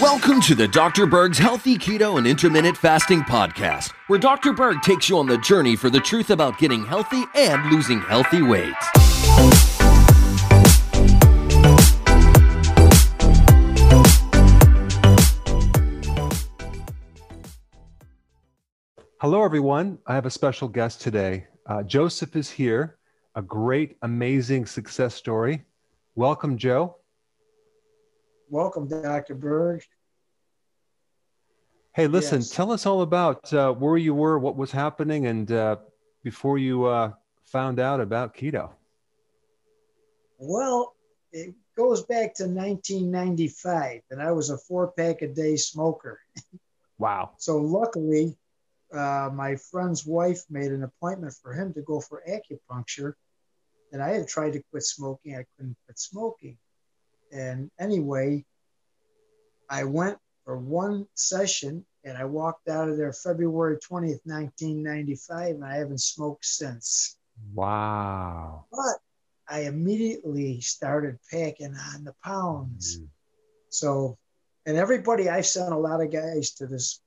Welcome to the Dr. Berg's Healthy Keto and Intermittent Fasting Podcast, where Dr. Berg takes you on the journey for the truth about getting healthy and losing healthy weight. Hello, everyone. I have a special guest today. Uh, Joseph is here, a great, amazing success story. Welcome, Joe. Welcome, Dr. Berg. Hey, listen, yes. tell us all about uh, where you were, what was happening, and uh, before you uh, found out about keto. Well, it goes back to 1995, and I was a four pack a day smoker. Wow. so, luckily, uh, my friend's wife made an appointment for him to go for acupuncture. And I had tried to quit smoking, I couldn't quit smoking. And anyway, I went for one session and I walked out of there February 20th, 1995, and I haven't smoked since. Wow. But I immediately started packing on the pounds. Mm. So, and everybody, I sent a lot of guys to this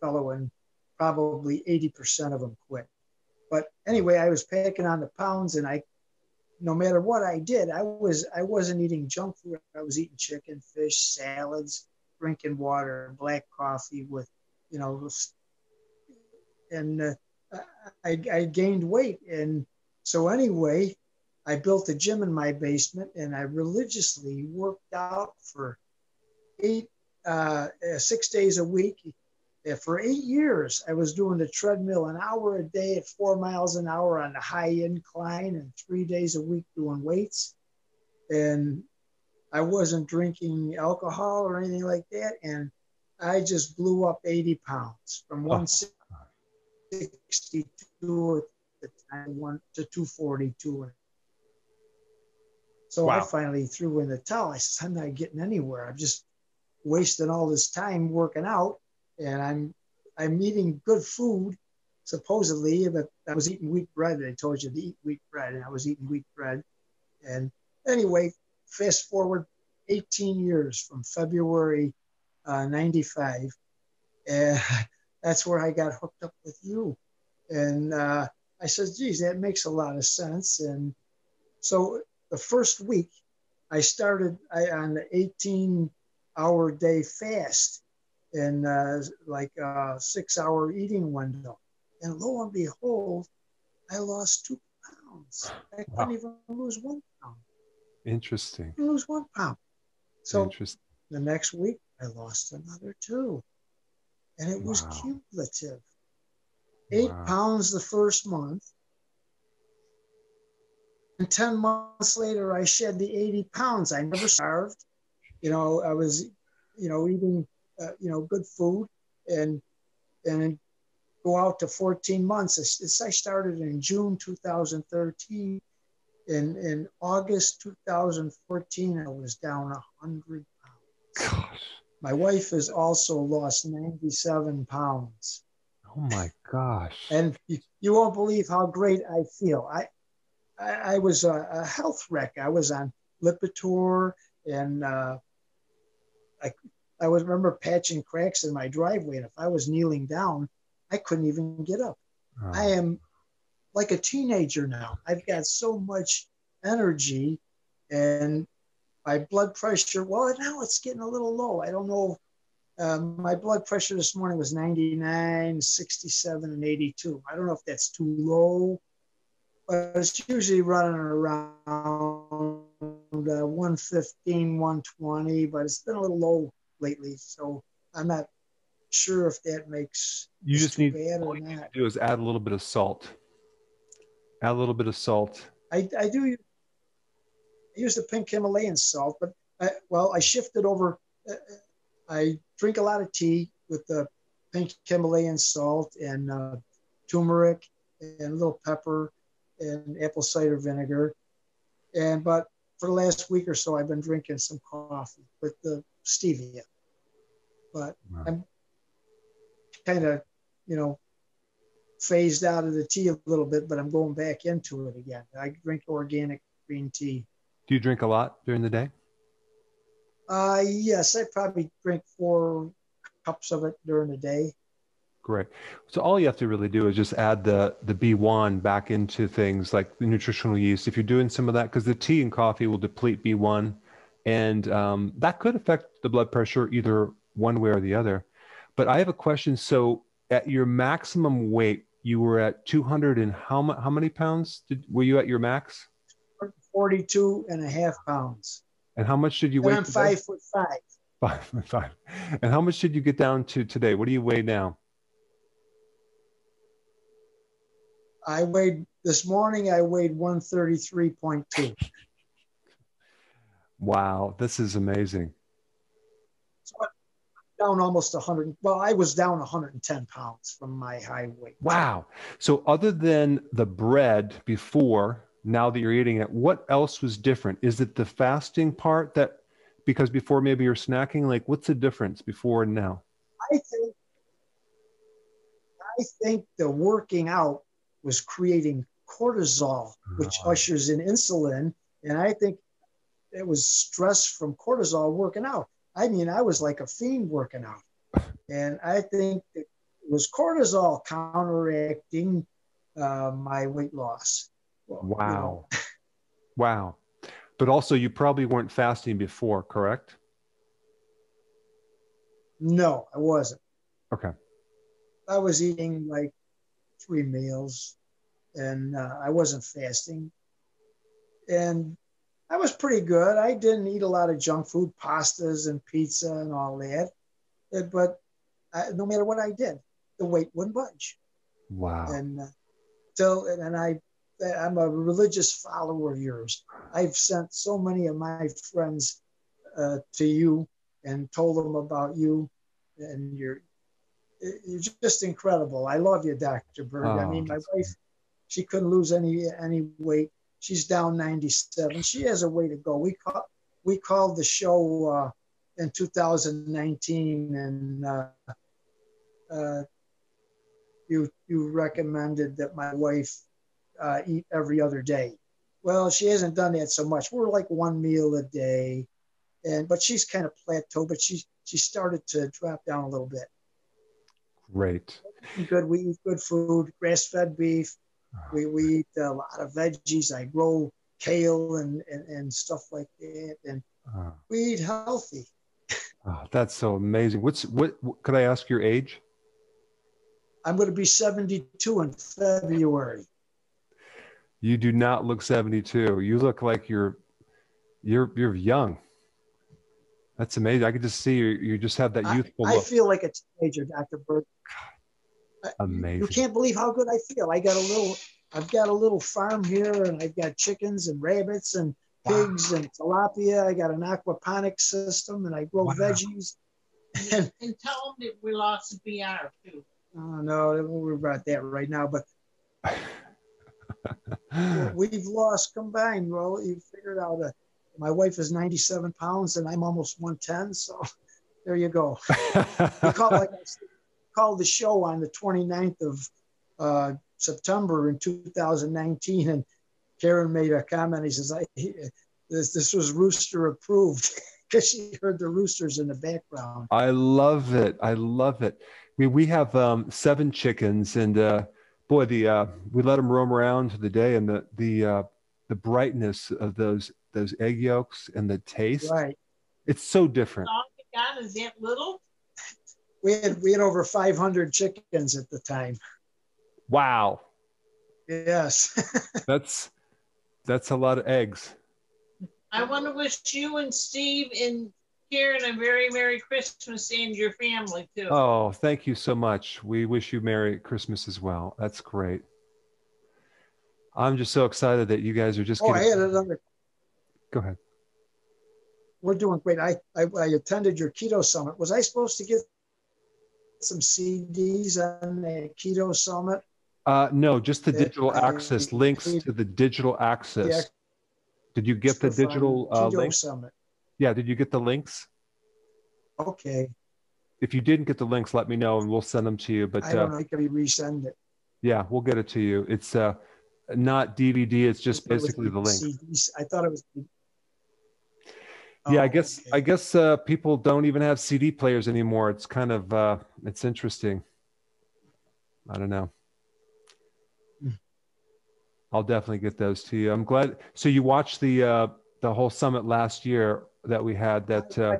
fellow, and probably 80% of them quit. But anyway, I was packing on the pounds, and I no matter what I did, I was I wasn't eating junk food. I was eating chicken, fish, salads, drinking water, black coffee with, you know, and uh, I, I gained weight. And so anyway, I built a gym in my basement, and I religiously worked out for eight uh, six days a week for eight years, I was doing the treadmill an hour a day at four miles an hour on the high incline and three days a week doing weights. And I wasn't drinking alcohol or anything like that. And I just blew up 80 pounds from 162 at the time one to 242. So wow. I finally threw in the towel. I said, I'm not getting anywhere. I'm just wasting all this time working out and I'm I'm eating good food, supposedly, but I was eating wheat bread. I told you to eat wheat bread, and I was eating wheat bread. And anyway, fast forward 18 years from February uh, 95, and that's where I got hooked up with you. And uh, I said, geez, that makes a lot of sense. And so the first week, I started I, on the 18 hour day fast in uh, like a six hour eating window. And lo and behold, I lost two pounds. I wow. couldn't even lose one pound. Interesting. lose one pound. So Interesting. the next week, I lost another two. And it was wow. cumulative. Eight wow. pounds the first month. And 10 months later, I shed the 80 pounds. I never starved. You know, I was, you know, eating uh, you know, good food and and go out to 14 months. I started in June 2013. In in August 2014, I was down 100 pounds. Gosh. My wife has also lost 97 pounds. Oh my gosh! And you, you won't believe how great I feel. I I, I was a, a, health wreck. I was on Lipitor and uh, I I would remember patching cracks in my driveway, and if I was kneeling down, I couldn't even get up. Oh. I am like a teenager now. I've got so much energy, and my blood pressure. Well, now it's getting a little low. I don't know. Um, my blood pressure this morning was 99, 67, and 82. I don't know if that's too low, but it's usually running around uh, 115, 120, but it's been a little low lately. So I'm not sure if that makes you just need all you need to do is add a little bit of salt. Add a little bit of salt. I, I do use the pink Himalayan salt, but I, well, I shifted over. Uh, I drink a lot of tea with the pink Himalayan salt, and uh, turmeric and a little pepper and apple cider vinegar. And but for the last week or so, I've been drinking some coffee with the stevia. But wow. I'm kind of, you know, phased out of the tea a little bit, but I'm going back into it again. I drink organic green tea. Do you drink a lot during the day? Uh, yes, I probably drink four cups of it during the day. Great. So all you have to really do is just add the the B1 back into things like the nutritional yeast. If you're doing some of that, because the tea and coffee will deplete B1, and um, that could affect the blood pressure either one way or the other. But I have a question. So at your maximum weight, you were at 200 and how, how many pounds did, were you at your max? 42 and a half pounds. And how much did you weigh? I'm five foot five. Five foot five. And how much did you get down to today? What do you weigh now? I weighed this morning. I weighed one thirty three point two. Wow, this is amazing. So down almost 100. Well, I was down 110 pounds from my high weight. Wow. So, other than the bread before, now that you're eating it, what else was different? Is it the fasting part that, because before maybe you're snacking, like what's the difference before and now? I think, I think the working out was creating cortisol, which oh. ushers in insulin. And I think it was stress from cortisol working out. I mean, I was like a fiend working out. And I think it was cortisol counteracting uh, my weight loss. Well, wow. You know. wow. But also, you probably weren't fasting before, correct? No, I wasn't. Okay. I was eating like three meals, and uh, I wasn't fasting. And I was pretty good. I didn't eat a lot of junk food, pastas and pizza and all that. But I, no matter what I did, the weight wouldn't budge. Wow. And uh, so, and I, I'm a religious follower of yours. I've sent so many of my friends uh, to you and told them about you and your you're just incredible. I love you, Dr. Berg. Oh, I mean, my wife, she couldn't lose any any weight. She's down 97. She has a way to go. We call, we called the show uh, in 2019, and uh, uh, you you recommended that my wife uh, eat every other day. Well, she hasn't done that so much. We're like one meal a day, and but she's kind of plateaued. But she she started to drop down a little bit. Great. Good. We eat good food, grass fed beef. We, we eat a lot of veggies. I grow kale and, and, and stuff like that. And uh, we eat healthy. Oh, that's so amazing. What's what, what could I ask your age? I'm going to be 72 in February. You do not look 72. You look like you're you're you're young. That's amazing. I could just see you. You just have that youthful. I, I feel like a teenager, Dr. Berg. Amazing. You can't believe how good I feel. I got a little, I've got a little farm here, and I've got chickens and rabbits and pigs wow. and tilapia. I got an aquaponic system, and I grow wow. veggies. And, and, tell them that we lost the BR too. Oh no, we worry about that right now. But we've lost combined. Well, you figured out that my wife is 97 pounds, and I'm almost 110. So there you go. we call, like I called the show on the 29th of uh, September in 2019, and Karen made a comment. He says, I, he, this, this was rooster approved because she heard the roosters in the background. I love it. I love it. I mean, we have um, seven chickens, and uh, boy, the uh, we let them roam around the day, and the the uh, the brightness of those those egg yolks and the taste. Right. It's so different. God, is that little? We had we had over 500 chickens at the time. Wow. Yes. that's that's a lot of eggs. I want to wish you and Steve and Karen a very Merry Christmas and your family too. Oh, thank you so much. We wish you Merry Christmas as well. That's great. I'm just so excited that you guys are just. Oh, getting... I had another. Go ahead. We're doing great. I, I I attended your keto summit. Was I supposed to get some CDs on the Keto Summit. Uh, no, just the digital access links to the digital access. Yeah. Did you get the digital uh, links? Summit. Yeah, did you get the links? Okay. If you didn't get the links, let me know and we'll send them to you. But I don't uh, know, can we resend it? Yeah, we'll get it to you. It's uh, not DVD. It's just basically the link. CDs. I thought it was. Yeah, oh, I guess okay. I guess uh, people don't even have CD players anymore. It's kind of uh, it's interesting. I don't know. I'll definitely get those to you. I'm glad. So you watched the uh, the whole summit last year that we had. That uh,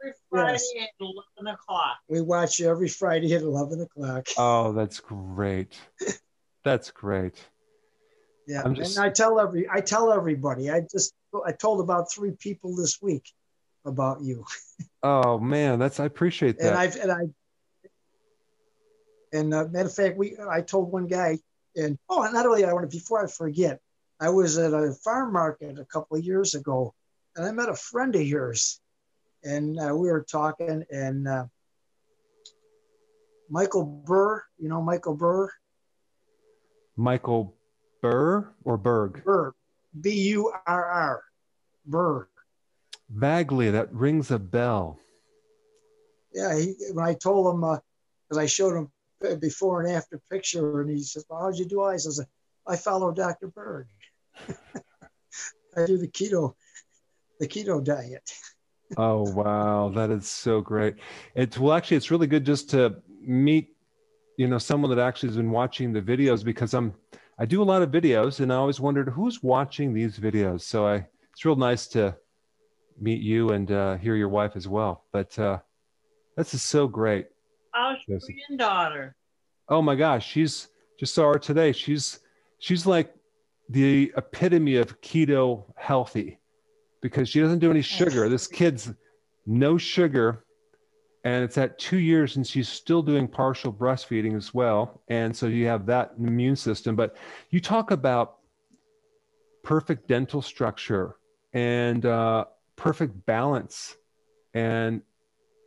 every Friday yes. at eleven o'clock. We watch every Friday at eleven o'clock. Oh, that's great. that's great. Yeah, just, and I tell every I tell everybody. I just I told about three people this week about you. oh man, that's I appreciate that. And I've and I and uh, matter of fact, we I told one guy and oh, not only I want to before I forget, I was at a farm market a couple of years ago, and I met a friend of yours, and uh, we were talking, and uh, Michael Burr, you know Michael Burr. Michael Burr or Berg? Burr, B U R R, Burr. Vaguely, that rings a bell. Yeah, he, when I told him, because uh, I showed him before and after picture, and he says, "Well, how'd you do?" I says, "I follow Dr. Berg. I do the keto, the keto diet." oh wow, that is so great! It's well, actually, it's really good just to meet, you know, someone that actually has been watching the videos because I'm, I do a lot of videos, and I always wondered who's watching these videos. So I, it's real nice to meet you and uh, hear your wife as well. But uh, this is so great. How's your granddaughter? Oh my gosh, she's just saw her today. She's she's like the epitome of keto healthy because she doesn't do any sugar. This kid's no sugar, and it's at two years, and she's still doing partial breastfeeding as well. And so you have that immune system. But you talk about perfect dental structure and uh, perfect balance and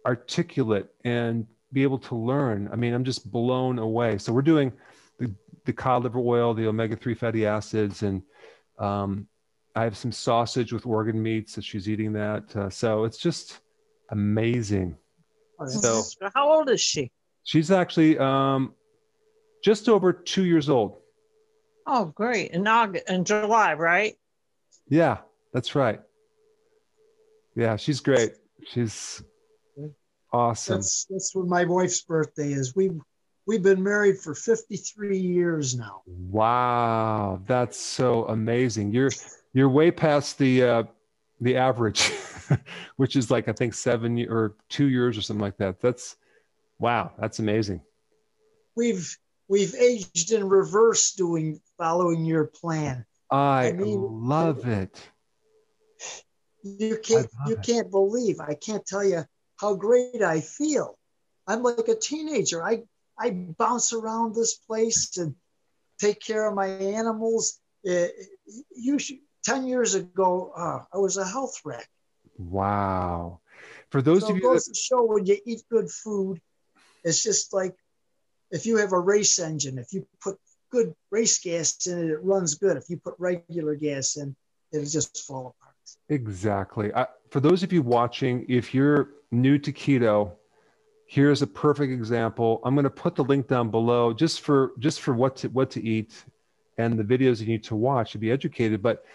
articulate and be able to learn. I mean, I'm just blown away. So we're doing the, the cod liver oil, the omega-3 fatty acids, and um, I have some sausage with organ meats that she's eating that. Uh, so it's just amazing. So how old is she? She's actually um, just over two years old. Oh, great. In August, in July, right? Yeah, that's right. Yeah, she's great. She's Awesome. That's that's when my wife's birthday is. We we've been married for 53 years now. Wow, that's so amazing. You're you're way past the uh, the average, which is like I think seven or two years or something like that. That's wow, that's amazing. We've we've aged in reverse doing following your plan. I, I mean, love it. You can't you it. can't believe. I can't tell you how great I feel. I'm like a teenager. I, I bounce around this place and take care of my animals. Uh, you should, 10 years ago, uh, I was a health wreck. Wow. For those so of you goes that... to show when you eat good food, it's just like if you have a race engine, if you put good race gas in it, it runs good. If you put regular gas in, it'll just fall apart. Exactly. I, for those of you watching, if you're new to keto, here's a perfect example. I'm going to put the link down below just for just for what to what to eat and the videos you need to watch to be educated. But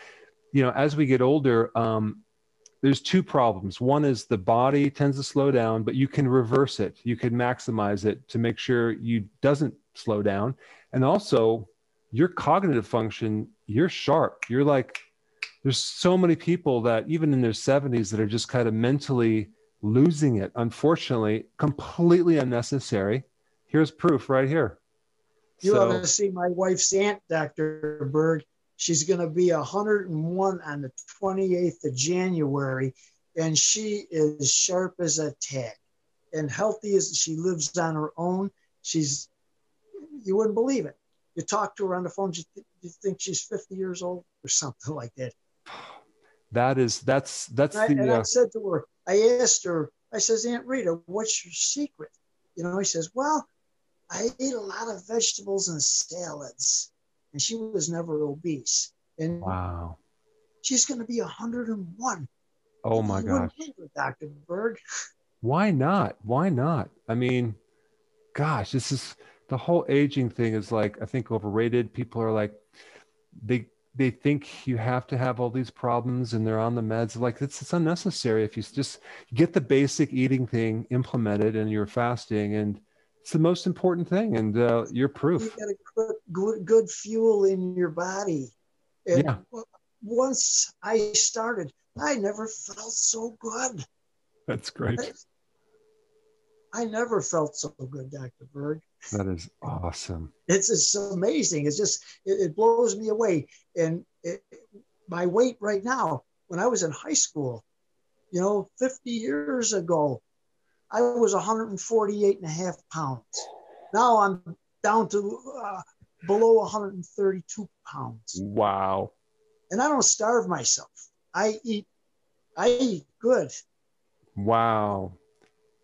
you know, as we get older, um, there's two problems. One is the body tends to slow down, but you can reverse it. You can maximize it to make sure you doesn't slow down. And also your cognitive function, you're sharp. You're like there's so many people that even in their 70s that are just kind of mentally losing it unfortunately completely unnecessary here's proof right here you so, ought to see my wife's aunt dr berg she's going to be 101 on the 28th of january and she is sharp as a tack and healthy as she lives on her own she's you wouldn't believe it you talk to her on the phone you, th- you think she's 50 years old or something like that that is that's that's and the. I, and uh, I said to her, I asked her, I says, Aunt Rita, what's your secret? You know, he says, well, I ate a lot of vegetables and salads, and she was never obese. And Wow. she's going to be 101. Oh my You wouldn't gosh. believe Dr. Berg. Why not? Why not? I mean, gosh, this is the whole aging thing is like I think overrated. People are like they they think you have to have all these problems and they're on the meds. Like it's it's unnecessary if you just get the basic eating thing implemented and you're fasting and it's the most important thing and uh, you're proof. You got to put good, good fuel in your body. And Yeah. once I started, I never felt so good. That's great. I never felt so good, Dr. Berg. That is awesome. It's just amazing. It's just, it, it blows me away. And it, my weight right now, when I was in high school, you know, 50 years ago, I was 148 and a half pounds. Now I'm down to uh, below 132 pounds. Wow. And I don't starve myself. I eat, I eat good. Wow.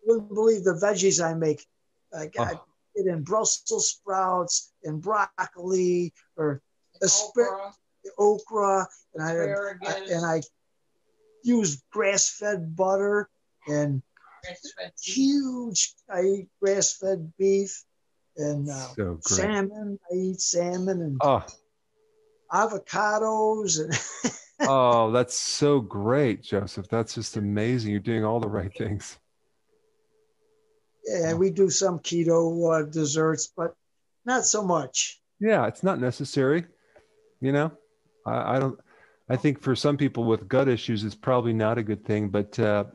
You wouldn't believe the veggies I make. I got Oh. it in Brussels sprouts and broccoli or aspar- Okra, okra, and I, I and I use grass-fed butter and grass-fed beef. Huge. I eat grass-fed beef and uh, So salmon. I eat salmon and Oh, avocados and oh, that's so great, Joseph. That's just amazing. You're doing all the right things. yeah, we do some keto uh, desserts, but not so much. Yeah, it's not necessary. You know, I, I don't. I think for some people with gut issues, it's probably not a good thing. But uh,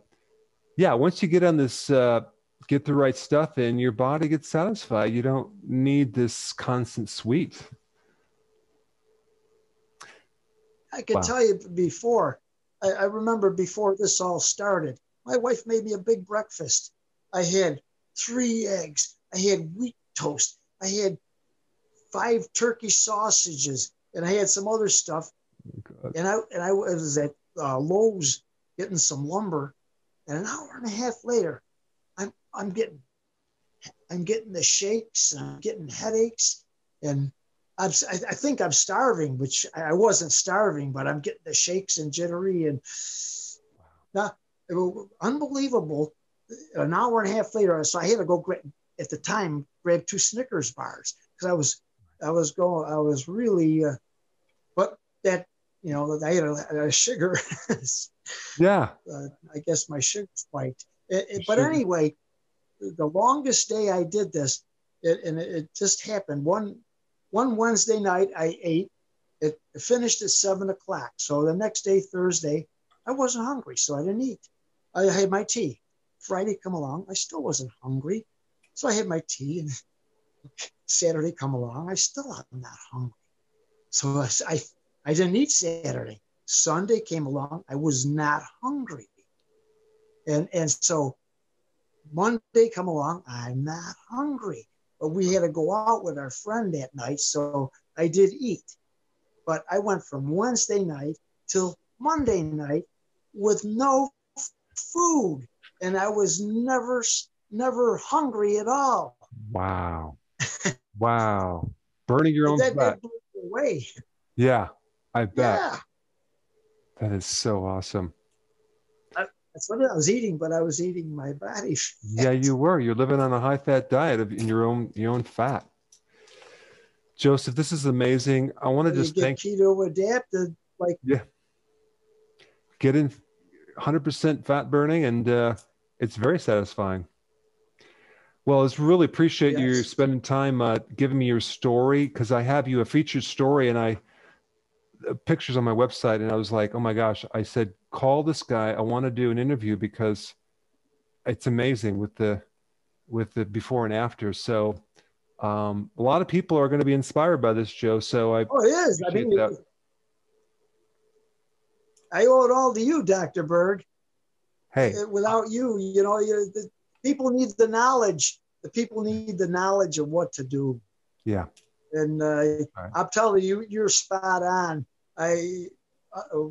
yeah, once you get on this, uh, get the right stuff in, your body gets satisfied. You don't need this constant sweet. I can Wow. tell you before, I, I remember before this all started, my wife made me a big breakfast. I had three eggs, I had wheat toast, I had five turkey sausages, and I had some other stuff. Good. And I and I was at uh, Lowe's getting some lumber, and an hour and a half later, I'm I'm getting I'm getting the shakes, and I'm getting headaches, and I'm, I, I think I'm starving, which I wasn't starving, but I'm getting the shakes and jittery and now, it was unbelievable. An hour and a half later, so I had to go grab, at the time grab two Snickers bars because I was I was going I was really, uh, but that you know I had a, a sugar. Yeah. uh, I guess my sugar spiked. It, it- but Sugar. anyway, the longest day I did this, it, and it, just happened one one Wednesday night. I ate. It finished at seven o'clock. So the next day, Thursday, I wasn't hungry, so I didn't eat. I had my tea. Friday come along, I still wasn't hungry, so I had my tea. And Saturday come along, I still am not hungry. So I I didn't eat Saturday. Sunday came along, I was not hungry. And and so Monday come along, I'm not hungry. But we had to go out with our friend that night, so I did eat. But I went from Wednesday night till Monday night with no food, and I was never never hungry at all. Wow. wow. Burning your own that, that away. Yeah, I bet. Yeah, That is so awesome. that's what I was eating, but I was eating my body. Yeah, you were. You're living on a high fat diet of in your own your own fat. Joseph, this is amazing. I want to just get thank keto adapted, like get in 100% fat burning and uh, it's very satisfying. Well, it's really appreciate you spending time uh, giving me your story because I have you a featured story and I pictures on my website and I was like, oh my gosh, I said call this guy. I want to do an interview because it's amazing with the with the before and after. So um, a lot of people are going to be inspired by this, Joe. So I oh, it is. I mean, that. I owe it all to you, Doctor Berg. hey, Uh, Without you, you know, you, the people need the knowledge. The people need the knowledge of what to do. yeah, And uh, Right. I'm telling you, you're spot on. I. Uh,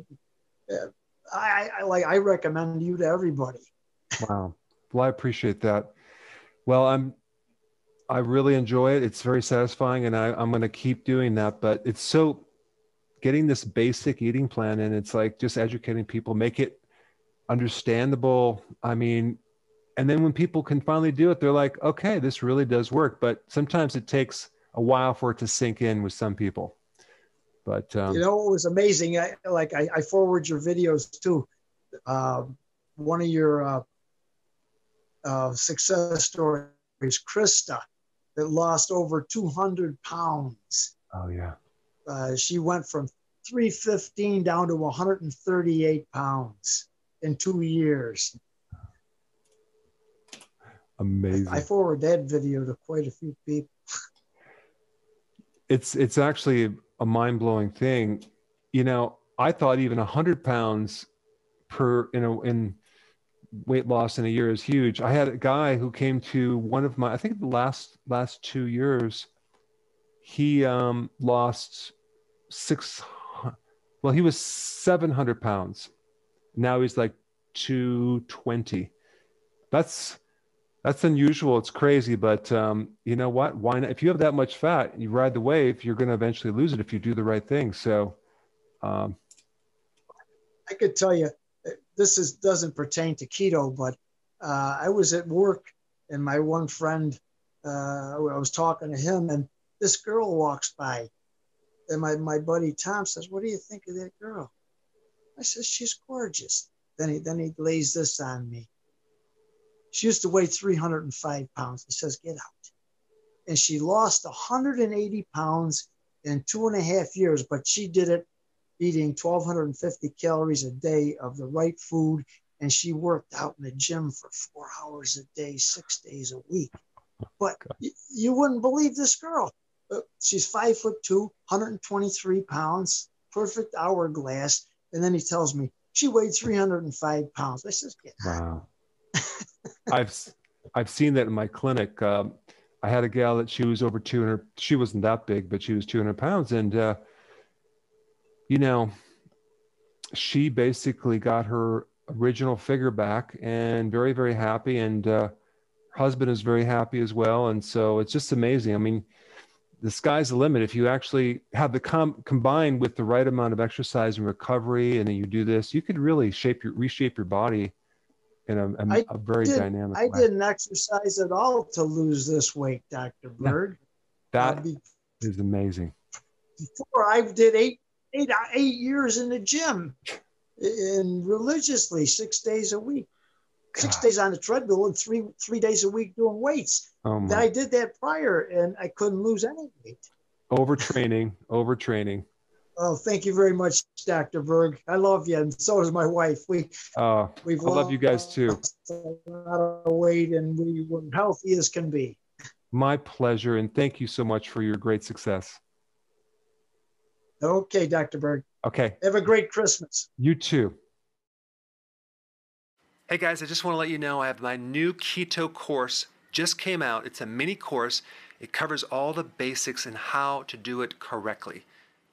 I, I like. I recommend you to everybody. Wow. Well, I appreciate that. Well, I'm I really enjoy it. It's very satisfying, and I, I'm going to keep doing that. But it's so getting this basic eating plan, and it's like just educating people, make it understandable. I mean, and then when people can finally do it, they're like, okay, this really does work. But sometimes it takes a while for it to sink in with some people. But um, you know, it was amazing. I, like I, I forward your videos too. Uh, one of your uh, uh, success stories, Krista, that lost over 200 pounds. Oh yeah. Uh, she went from 315 down to 138 pounds in two years. Amazing. I forward that video to quite a few people. it's it's actually a mind blowing thing. You know, I thought even a 100 pounds per you know in weight loss in a year is huge. I had a guy who came to one of my, I think the last last two years, he um, lost six. Well, he was seven hundred pounds. Now he's like two twenty. That's that's unusual. It's crazy, but um, you know what? Why not? If you have that much fat, you ride the wave. You're going to eventually lose it if you do the right thing. So, um, I could tell you this is doesn't pertain to keto, but uh, I was at work and my one friend, uh, I was talking to him, and this girl walks by, and my my buddy Tom says, "What do you think of that girl?" I said, "She's gorgeous." Then he then he lays this on me. She used to weigh 305 pounds. He says, "Get out," and she lost 180 pounds in two and a half years, but she did it eating 1,250 calories a day of the right food. And she worked out in the gym for four hours a day, six days a week. But y- you wouldn't believe this girl. Uh, she's five foot two, 123 pounds, perfect hourglass. And then he tells me she weighed 305 pounds. I says, yeah. Wow. I've I've seen that in my clinic. Um, I had a gal that she was over 200. She wasn't that big, but she was 200 pounds, and uh, you know, she basically got her original figure back and very, very happy. And uh, her husband is very happy as well. And so it's just amazing. I mean, the sky's the limit. If you actually have the com- combined with the right amount of exercise and recovery, and then you do this, you could really shape your reshape your body in a, a, a very did, dynamic I way. didn't exercise at all to lose this weight, Dr. Berg. That Uh, be- is amazing. before I did eight, eight, eight years in the gym and religiously six days a week, six God. days on the treadmill and three, three days a week doing weights. Oh my, I did that prior and I couldn't lose any weight. overtraining, overtraining. Oh, thank you very much, Dr. Berg. I love you. And so does my wife. We, Uh, we've I love you guys too. A lot of weight and we were healthy as can be. My pleasure, and thank you so much for your great success. Okay, Dr. Berg. Okay, Have a great Christmas. you too. Hey guys, I just want to let you know I have my new keto course just came out. It's a mini course. It covers all the basics and how to do it correctly.